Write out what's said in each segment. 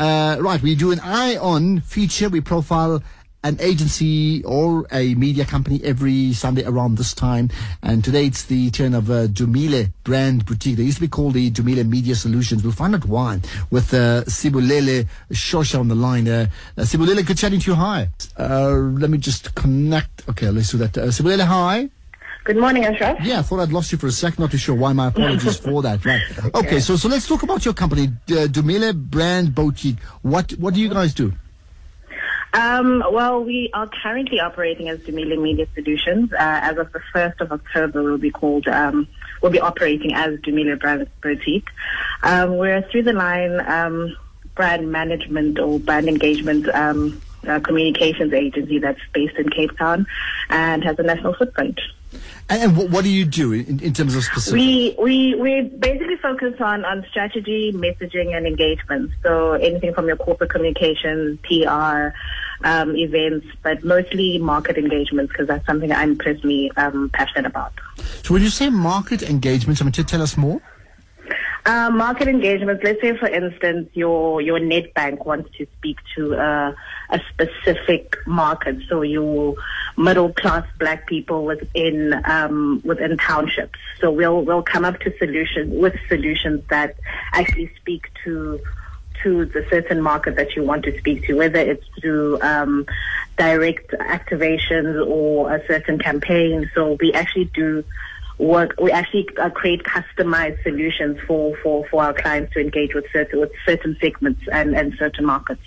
Uh, right, we do an eye on feature. We profile an agency or a media company every Sunday around this time. And today it's the turn of uh, Dumile Brand Boutique. They used to be called the Dumile Media Solutions. We'll find out why with uh, Sibulele Shosha on the line. Uh, uh, Sibulele, good chatting to you. Hi. Uh, let me just connect. Okay, let's do that. Uh, Sibulele, hi. Good morning, Ashraf. Yeah, I thought I'd lost you for a sec. Not too sure why. My apologies for that. Right. Okay, so so let's talk about your company, uh, Dumile Brand Boutique. What what do you guys do? Um, well, we are currently operating as Dumile Media Solutions. Uh, as of the 1st of October, we'll be called, um, we'll be operating as Dumile Brand Boutique. Um, we're a through the line um, brand management or brand engagement um, uh, communications agency that's based in Cape Town and has a national footprint. And, and what, do you do in, in terms of specific? We we we basically focus on on strategy, messaging, and engagement. So anything from your corporate communications, PR, um, events, but mostly market engagements because that's something I'm personally um, passionate about. So when you say market engagements, I mean, to tell us more. Uh, market engagements. Let's say, for instance, your your Nedbank wants to speak to a, a specific market. So your middle class black people within um, within townships. So we'll we'll come up to solutions with solutions that actually speak to to the certain market that you want to speak to, whether it's through um, direct activations or a certain campaign. So we actually do work. We actually uh, create customized solutions for, for, for our clients to engage with certain with certain segments and, and certain markets.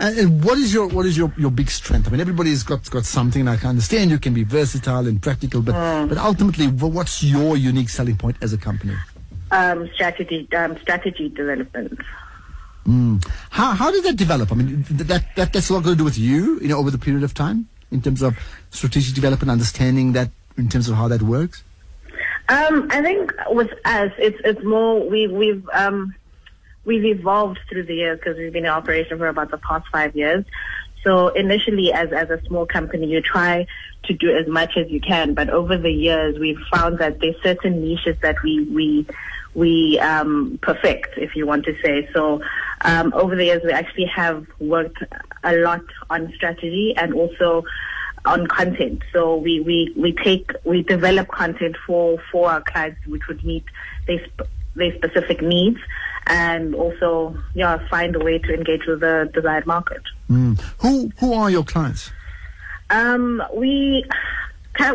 And, and what is your what is your, your big strength? I mean, everybody's got got something. I can understand you can be versatile and practical, but Mm. but ultimately, what's your unique selling point as a company? Um, strategy um, strategy development. How how did that develop? I mean, th- that that that's a lot to do with you, you know, over the period of time in terms of strategic development, understanding that in terms of how that works. Um, I think with us, it's it's more we we've um, we've evolved through the years because we've been in operation for about the past five years. So initially, as as a small company, you try to do as much as you can, but over the years, we've found that there's certain niches that we we we um, perfect, if you want to say. So um, over the years, we actually have worked a lot on strategy and also on content. So we, we, we take, we develop content for, for our clients which would meet their, sp- their specific needs and also, yeah, find a way to engage with the desired market. Mm. Who who are your clients? Um, we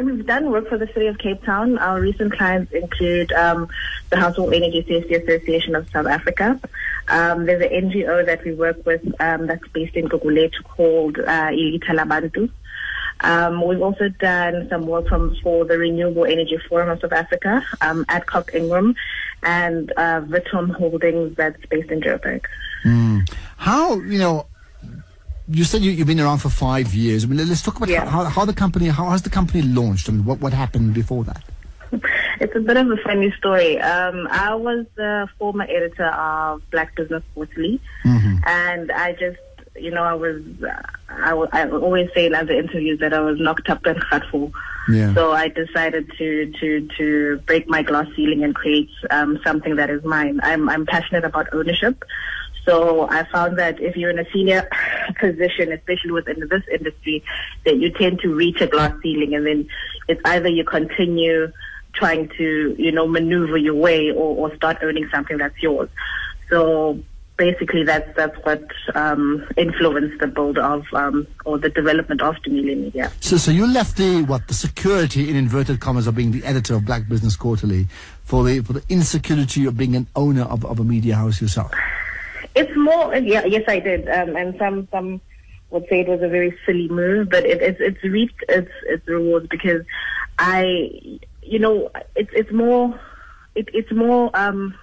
we've done work for the city of Cape Town. Our recent clients include um, the Household Energy Safety Association of South Africa. Um, there's an NGO that we work with um, that's based in Gugulethu called uh, Labantu. Um, we've also done some work from for the Renewable Energy Forum of South Africa, um, Adcock Ingram, and uh, Vitom Holdings that's based in Joburg. How you know? You said you, you've been around for five years. I mean, let's talk about Yeah. how, how the company how has the company launched. I mean, what what happened before that? It's a bit of a funny story. Um, I was the former editor of Black Business Quarterly, and I just, you know, I was, uh, I, I always say in other interviews that I was knocked up and cut for. Yeah. So I decided to to to break my glass ceiling and create um, something that is mine. I'm I'm passionate about ownership. So I found that if you're in a senior position, especially within this industry, that you tend to reach a glass ceiling, and then it's either you continue trying to, you know, maneuver your way or, or start owning something that's yours. So basically, that's that's what um, influenced the build of um, or the development of Dumile Media. So so you left the what the security in inverted commas of being the editor of Black Business Quarterly for the for the insecurity of being an owner of, of a media house yourself. It's more, yeah, yes, I did, um, and some some would say it was a very silly move, but it, it's it's reaped its its rewards because I, you know, it's it's more, it, it's more um,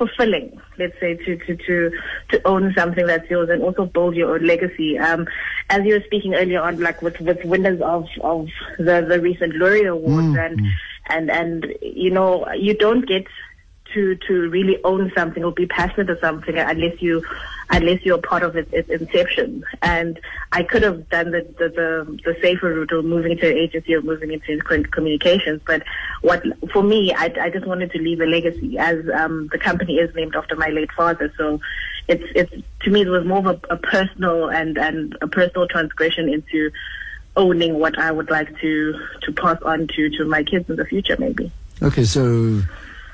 fulfilling, let's say, to to to to own something that's yours and also build your own legacy. Um, as you were speaking earlier on, like with with winners of of the the recent Loerie Awards and and and you know, you don't get to to really own something or be passionate of something unless you unless you're part of its, its inception. And I could have done the the, the, the safer route of moving to an agency or moving into communications. But what for me, I, I just wanted to leave a legacy as um, the company is named after my late father. So it's it's to me it was more of a, a personal and and a personal transgression into owning what I would like to to pass on to to my kids in the future, maybe. Okay, so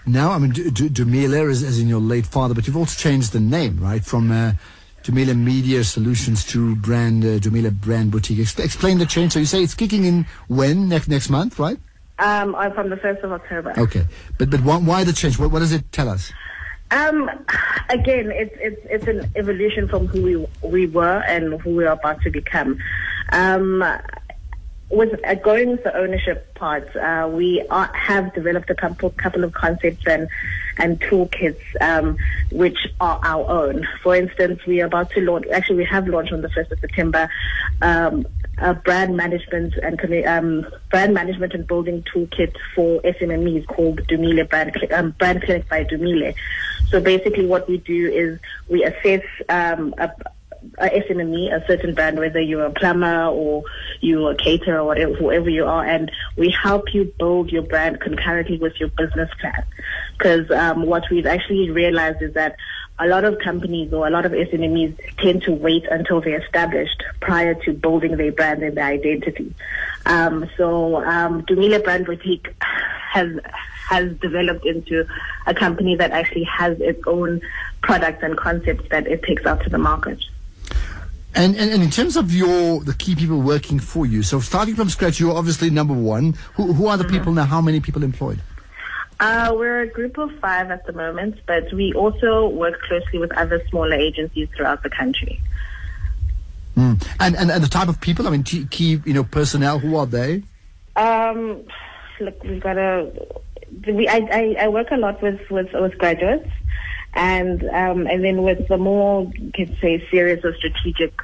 now I mean D- D- Dumile is as in your late father, but you've also changed the name, right, from uh, Dumile Media Solutions to brand uh, Dumile Brand Boutique. Ex- explain the change. So you say it's kicking in when next next month, right? Um, I'm from the first of October. Okay, but but why, why the change? What, what does it tell us? Um, again, it's it's it's an evolution from who we we were and who we are about to become. Um, with uh, going with the ownership part, uh, we are, have developed a couple couple of concepts and and toolkits um, which are our own. For instance, we are about to launch. Actually, we have launched on the first of September. Um, a brand management and um, brand management and building toolkit for SMMEs called Dumile Brand Cli- um, Brand Clinic by Dumile. So basically, what we do is we assess um, a, a SMME, a certain brand, whether you're a plumber or you're a caterer or whatever, whoever you are, and we help you build your brand concurrently with your business plan. Because um, what we've actually realized is that a lot of companies or a lot of SMEs tend to wait until they're established prior to building their brand and their identity. Um, so um, Dumile Brand Boutique has has developed into a company that actually has its own products and concepts that it takes out to the market. And, and and in terms of your the key people working for you, so starting from scratch, you're obviously number one. Who who are the people now? How many people employed? Uh, we're a group of five at the moment, but we also work closely with other smaller agencies throughout the country. Mm. And, and and the type of people, I mean, key, key you know personnel. Who are they? Um, look, we've got a. We, I, I, I work a lot with, with, with graduates, and um, and then with the more, you could say, serious or strategic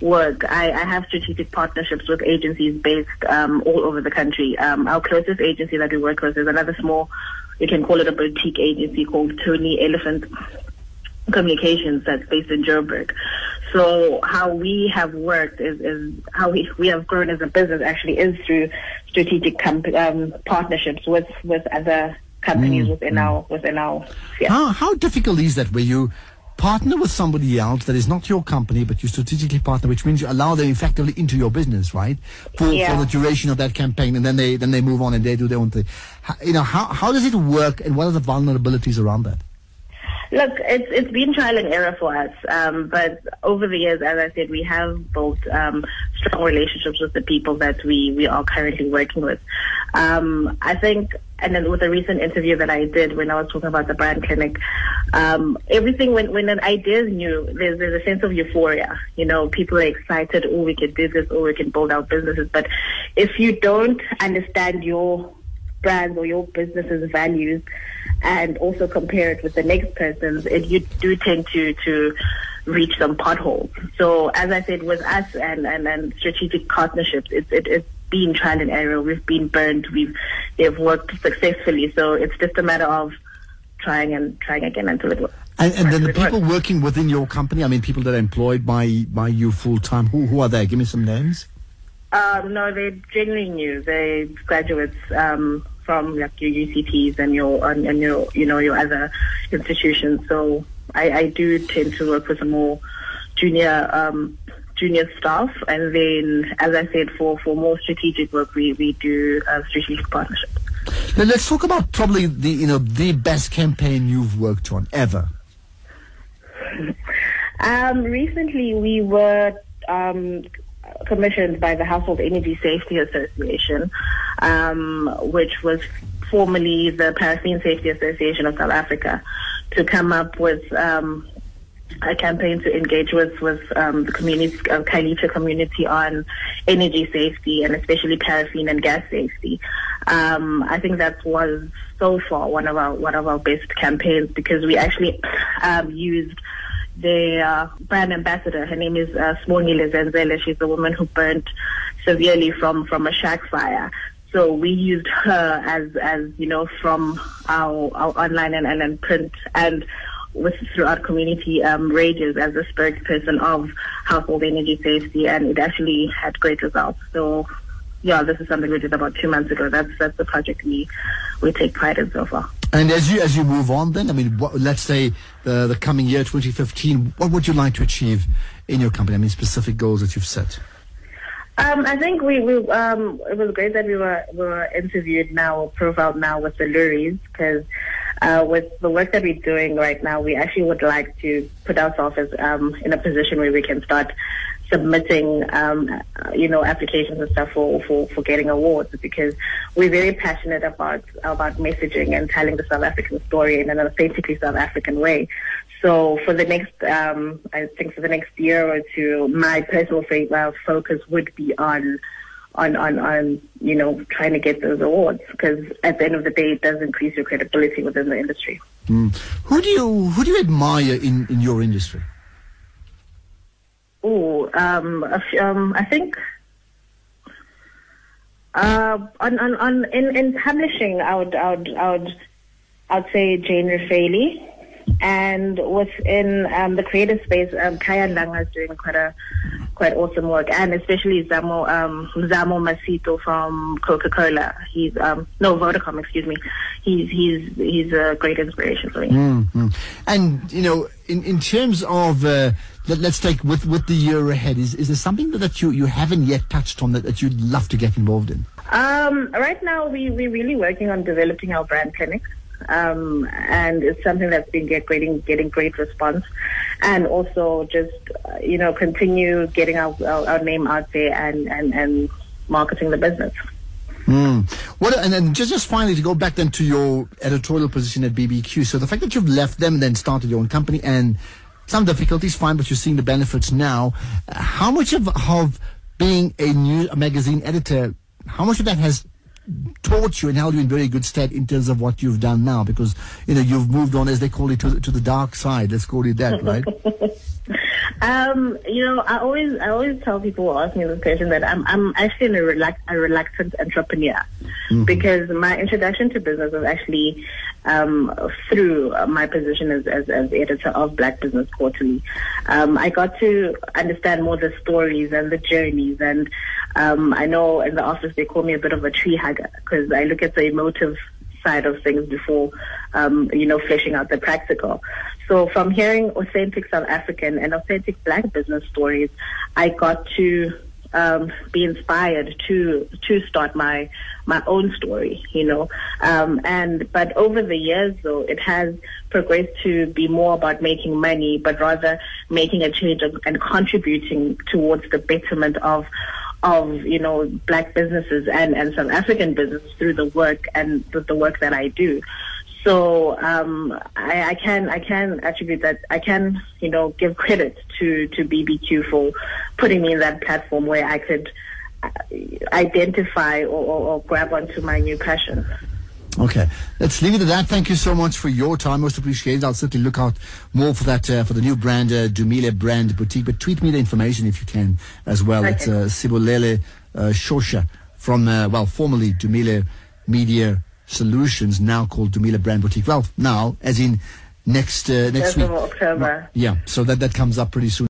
work, I, I have strategic partnerships with agencies based um, all over the country. Um, our closest agency that we work with is another small, you can call it a boutique agency called Tony Elephant Communications that's based in Joburg. So how we have worked is, is how we, we have grown as a business actually is through strategic um, partnerships with, with other companies Mm, within our within our sphere. How how difficult is that where you partner with somebody else that is not your company, but you strategically partner, which means you allow them effectively into your business, right? For Yeah. for the duration of that campaign, and then they then they move on and they do their own thing. How, you know how how does it work, and what are the vulnerabilities around that? Look, it's it's been trial and error for us, um, but over the years, as I said, we have built um, strong relationships with the people that we we are currently working with. Um, I think, and then with the recent interview that I did when I was talking about the brand clinic, um, everything when when an idea is new, there's there's a sense of euphoria. You know, people are excited. Oh, we can do this. Oh, we can build our businesses. But if you don't understand your brand or your business's values and also compare it with the next person's, it, you do tend to, to reach some potholes. So as I said, with us and, and, and strategic partnerships, it's, it, it's been trial and error. We've been burned. We've, they've worked successfully. So it's just a matter of trying and trying again until it works. And, and then the It works. people working within your company, I mean, people that are employed by by you full time. Who who are they? Give me some names. Um, no, they're genuinely new. They're graduates um, from like your UCTs and your and, and your you know your other institutions. So I, I do tend to work with a more junior um, junior staff, and then as I said, for, for more strategic work, we we do uh, strategic partnerships. Now let's talk about probably the you know the best campaign you've worked on ever. Um, recently, we were um, commissioned by the Household Energy Safety Association, um, which was formerly the Paraffin Safety Association of South Africa, to come up with um, a campaign to engage with with um, the community, uh, community on energy safety and especially paraffin and gas safety. Um, I think that was so far one of our one of our best campaigns because we actually um, used the uh, brand ambassador. Her name is uh, Smongile Zenzele. She's the woman who burnt severely from from a shack fire. So we used her as as you know from our, our online and, and, and print and with throughout community um, radios as a spokesperson of household energy safety, and it actually had great results. So, yeah, this is something we did about two months ago. That's that's the project we we take pride in so far. And as you as you move on, then I mean, what, let's say the the coming year, 2015, what would you like to achieve in your company? I mean, specific goals that you've set. Um, I think we, we um, it was great that we were we were interviewed now, profiled now with the Loeries because uh, with the work that we're doing right now, we actually would like to put ourselves as, um, in a position where we can start submitting, um, you know, applications and stuff for, for, for getting awards because we're very passionate about about messaging and telling the South African story in an authentically South African way. So for the next, um, I think for the next year or two, my personal focus would be on on, on, on, you know, trying to get those awards because at the end of the day, it does increase your credibility within the industry. Mm. Who do you who do you admire in, in your industry? Oh, um, um, I think uh, on, on, on in, in publishing, I would, I would, I would, I would say Jane Raphaely. And within um, the creative space, um, Kaya Langa is doing quite a quite awesome work, and especially Zamo um, Zamo Masito from Coca Cola. He's um, no Vodacom, excuse me. He's he's he's a great inspiration for me. Mm-hmm. And you know, in in terms of uh, let, us take with with the year ahead, is is there something that you you haven't yet touched on that, that you'd love to get involved in? Um, right now, we we're really working on developing our brand clinics um, and it's something that's been get, getting getting great response, and also just you know continue getting our, our, our name out there and, and, and marketing the business. Mm. What and then just just finally to go back then to your editorial position at BBQ. So the fact that you've left them and then started your own company and some difficulties, fine, but you're seeing the benefits now. How much of of being a new a magazine editor, how much of that has taught you and held you in very good stead in terms of what you've done now because you know you've moved on as they call it to, to the dark side. Let's call it that right um, you know i always i always tell people who ask me this question that i'm i'm actually a, relax, a reluctant entrepreneur mm-hmm. because my introduction to business was actually um, through my position as, as, as, editor of Black Business Quarterly. Um, I got to understand more the stories and the journeys and um, I know in the office they call me a bit of a tree hugger because I look at the emotive side of things before, um, you know, fleshing out the practical. So from hearing authentic South African and authentic Black business stories, I got to um, be inspired to to start my my own story, you know. Um, and but over the years, though, it has progressed to be more about making money, but rather making a change and contributing towards the betterment of of you know black businesses and and South African businesses through the work and the, the work that I do. So um, I, I, can I can attribute that I can you know give credit to to BBQ for putting me in that platform where I could uh, identify or, or, or grab onto my new passion. Okay, let's leave it at that. Thank you so much for your time. Most appreciated. I'll certainly look out more for that uh, for the new brand, uh, Dumile Brand Boutique. But tweet me the information if you can as well. Okay. It's uh, Sibulele uh, Shosha from uh, well, formerly Dumile Media Solutions, now called Dumile Brand Boutique. Well, now as in next uh, next week. October. Yeah, so that that comes up pretty soon.